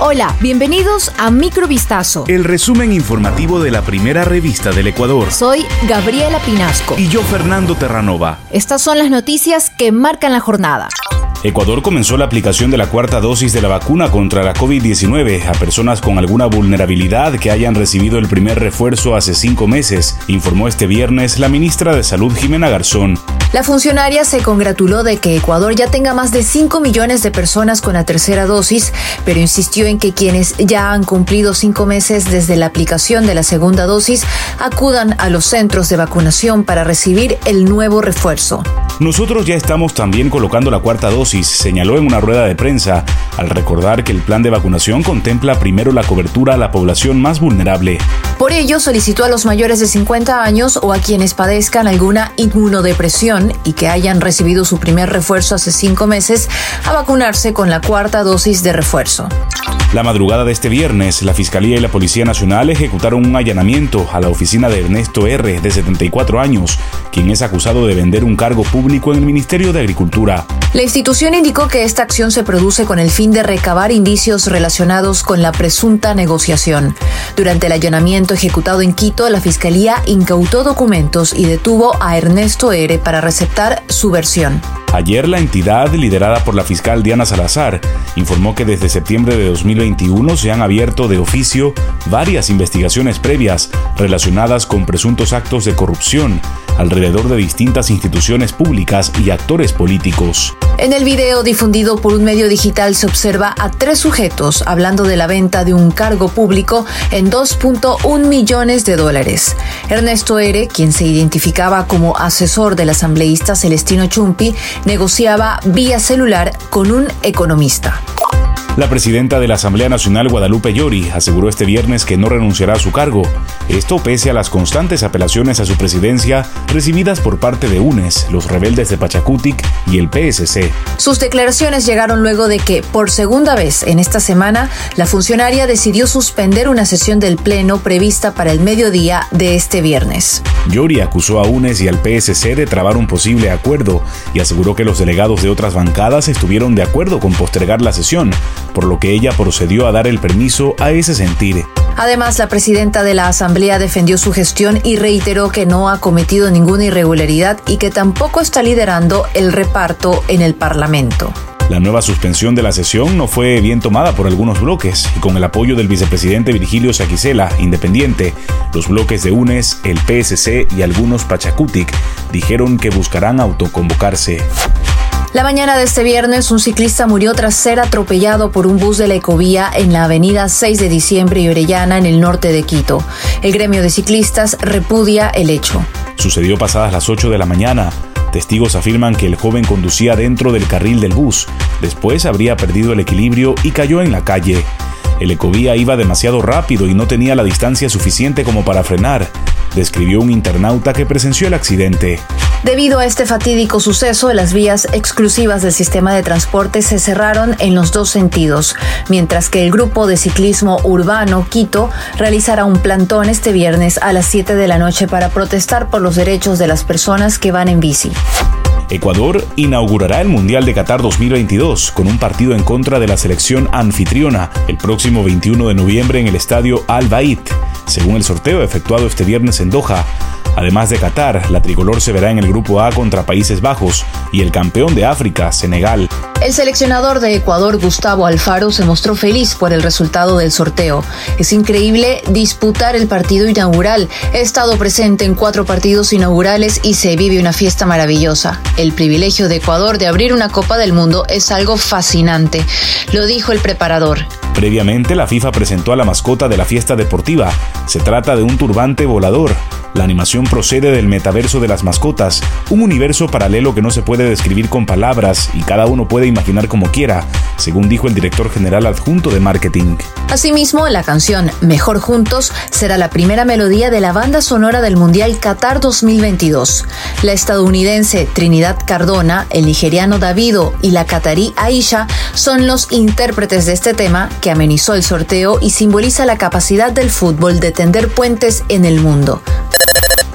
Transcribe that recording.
Hola, bienvenidos a Microvistazo. El resumen informativo de la primera revista del Ecuador. Soy Gabriela Pinasco. Y yo, Fernando Terranova. Estas son las noticias que marcan la jornada. Ecuador comenzó la aplicación de la cuarta dosis de la vacuna contra la COVID-19 a personas con alguna vulnerabilidad que hayan recibido el primer refuerzo hace cinco meses, informó este viernes la ministra de Salud Jimena Garzón. La funcionaria se congratuló de que Ecuador ya tenga más de 5 millones de personas con la tercera dosis, pero insistió en que quienes ya han cumplido cinco meses desde la aplicación de la segunda dosis acudan a los centros de vacunación para recibir el nuevo refuerzo. Nosotros ya estamos también colocando la cuarta dosis, señaló en una rueda de prensa, al recordar que el plan de vacunación contempla primero la cobertura a la población más vulnerable. Por ello, solicitó a los mayores de 50 años o a quienes padezcan alguna inmunodepresión y que hayan recibido su primer refuerzo hace cinco meses a vacunarse con la cuarta dosis de refuerzo. La madrugada de este viernes, la Fiscalía y la Policía Nacional ejecutaron un allanamiento a la oficina de Ernesto R., de 74 años, quien es acusado de vender un cargo público en el Ministerio de Agricultura. La institución indicó que esta acción se produce con el fin de recabar indicios relacionados con la presunta negociación. Durante el allanamiento ejecutado en Quito, la Fiscalía incautó documentos y detuvo a Ernesto R. para receptar su versión. Ayer la entidad, liderada por la fiscal Diana Salazar, informó que desde septiembre de 2021 se han abierto de oficio varias investigaciones previas relacionadas con presuntos actos de corrupción alrededor de distintas instituciones públicas y actores políticos. En el video difundido por un medio digital se observa a tres sujetos hablando de la venta de un cargo público en 2.1 millones de dólares. Ernesto R., quien se identificaba como asesor del asambleísta Celestino Chumpi, negociaba vía celular con un economista. La presidenta de la Asamblea Nacional, Guadalupe Llori, aseguró este viernes que no renunciará a su cargo. Esto pese a las constantes apelaciones a su presidencia recibidas por parte de UNES, los rebeldes de Pachacutic y el PSC. Sus declaraciones llegaron luego de que, por segunda vez en esta semana, la funcionaria decidió suspender una sesión del Pleno prevista para el mediodía de este viernes. Llori acusó a UNES y al PSC de trabar un posible acuerdo y aseguró que los delegados de otras bancadas estuvieron de acuerdo con postergar la sesión, por lo que ella procedió a dar el permiso a ese sentir. Además, la presidenta de la Asamblea defendió su gestión y reiteró que no ha cometido ninguna irregularidad y que tampoco está liderando el reparto en el Parlamento. La nueva suspensión de la sesión no fue bien tomada por algunos bloques y con el apoyo del vicepresidente Virgilio Saquicela, independiente, los bloques de UNES, el PSC y algunos Pachacutic dijeron que buscarán autoconvocarse. La mañana de este viernes, un ciclista murió tras ser atropellado por un bus de la Ecovía en la avenida 6 de diciembre y Orellana, en el norte de Quito. El gremio de ciclistas repudia el hecho. Sucedió pasadas las 8 de la mañana. Testigos afirman que el joven conducía dentro del carril del bus. Después habría perdido el equilibrio y cayó en la calle. El ecovía iba demasiado rápido y no tenía la distancia suficiente como para frenar, describió un internauta que presenció el accidente. Debido a este fatídico suceso, las vías exclusivas del sistema de transporte se cerraron en los dos sentidos, mientras que el grupo de ciclismo urbano Quito realizará un plantón este viernes a las 7 de la noche para protestar por los derechos de las personas que van en bici. Ecuador inaugurará el Mundial de Qatar 2022 con un partido en contra de la selección anfitriona el próximo 21 de noviembre en el estadio Al Bait, según el sorteo efectuado este viernes en Doha. Además de Qatar, la tricolor se verá en el grupo A contra Países Bajos y el campeón de África, Senegal. El seleccionador de Ecuador, Gustavo Alfaro, se mostró feliz por el resultado del sorteo. Es increíble disputar el partido inaugural. He estado presente en cuatro partidos inaugurales y se vive una fiesta maravillosa. El privilegio de Ecuador de abrir una Copa del Mundo es algo fascinante, lo dijo el preparador. Previamente, la FIFA presentó a la mascota de la fiesta deportiva. Se trata de un turbante volador. La animación procede del metaverso de las mascotas, un universo paralelo que no se puede describir con palabras y cada uno puede imaginar como quiera, según dijo el director general adjunto de marketing. Asimismo, la canción Mejor Juntos será la primera melodía de la banda sonora del Mundial Qatar 2022. La estadounidense Trinidad Cardona, el nigeriano Davido y la catarí Aisha son los intérpretes de este tema que amenizó el sorteo y simboliza la capacidad del fútbol de tender puentes en el mundo.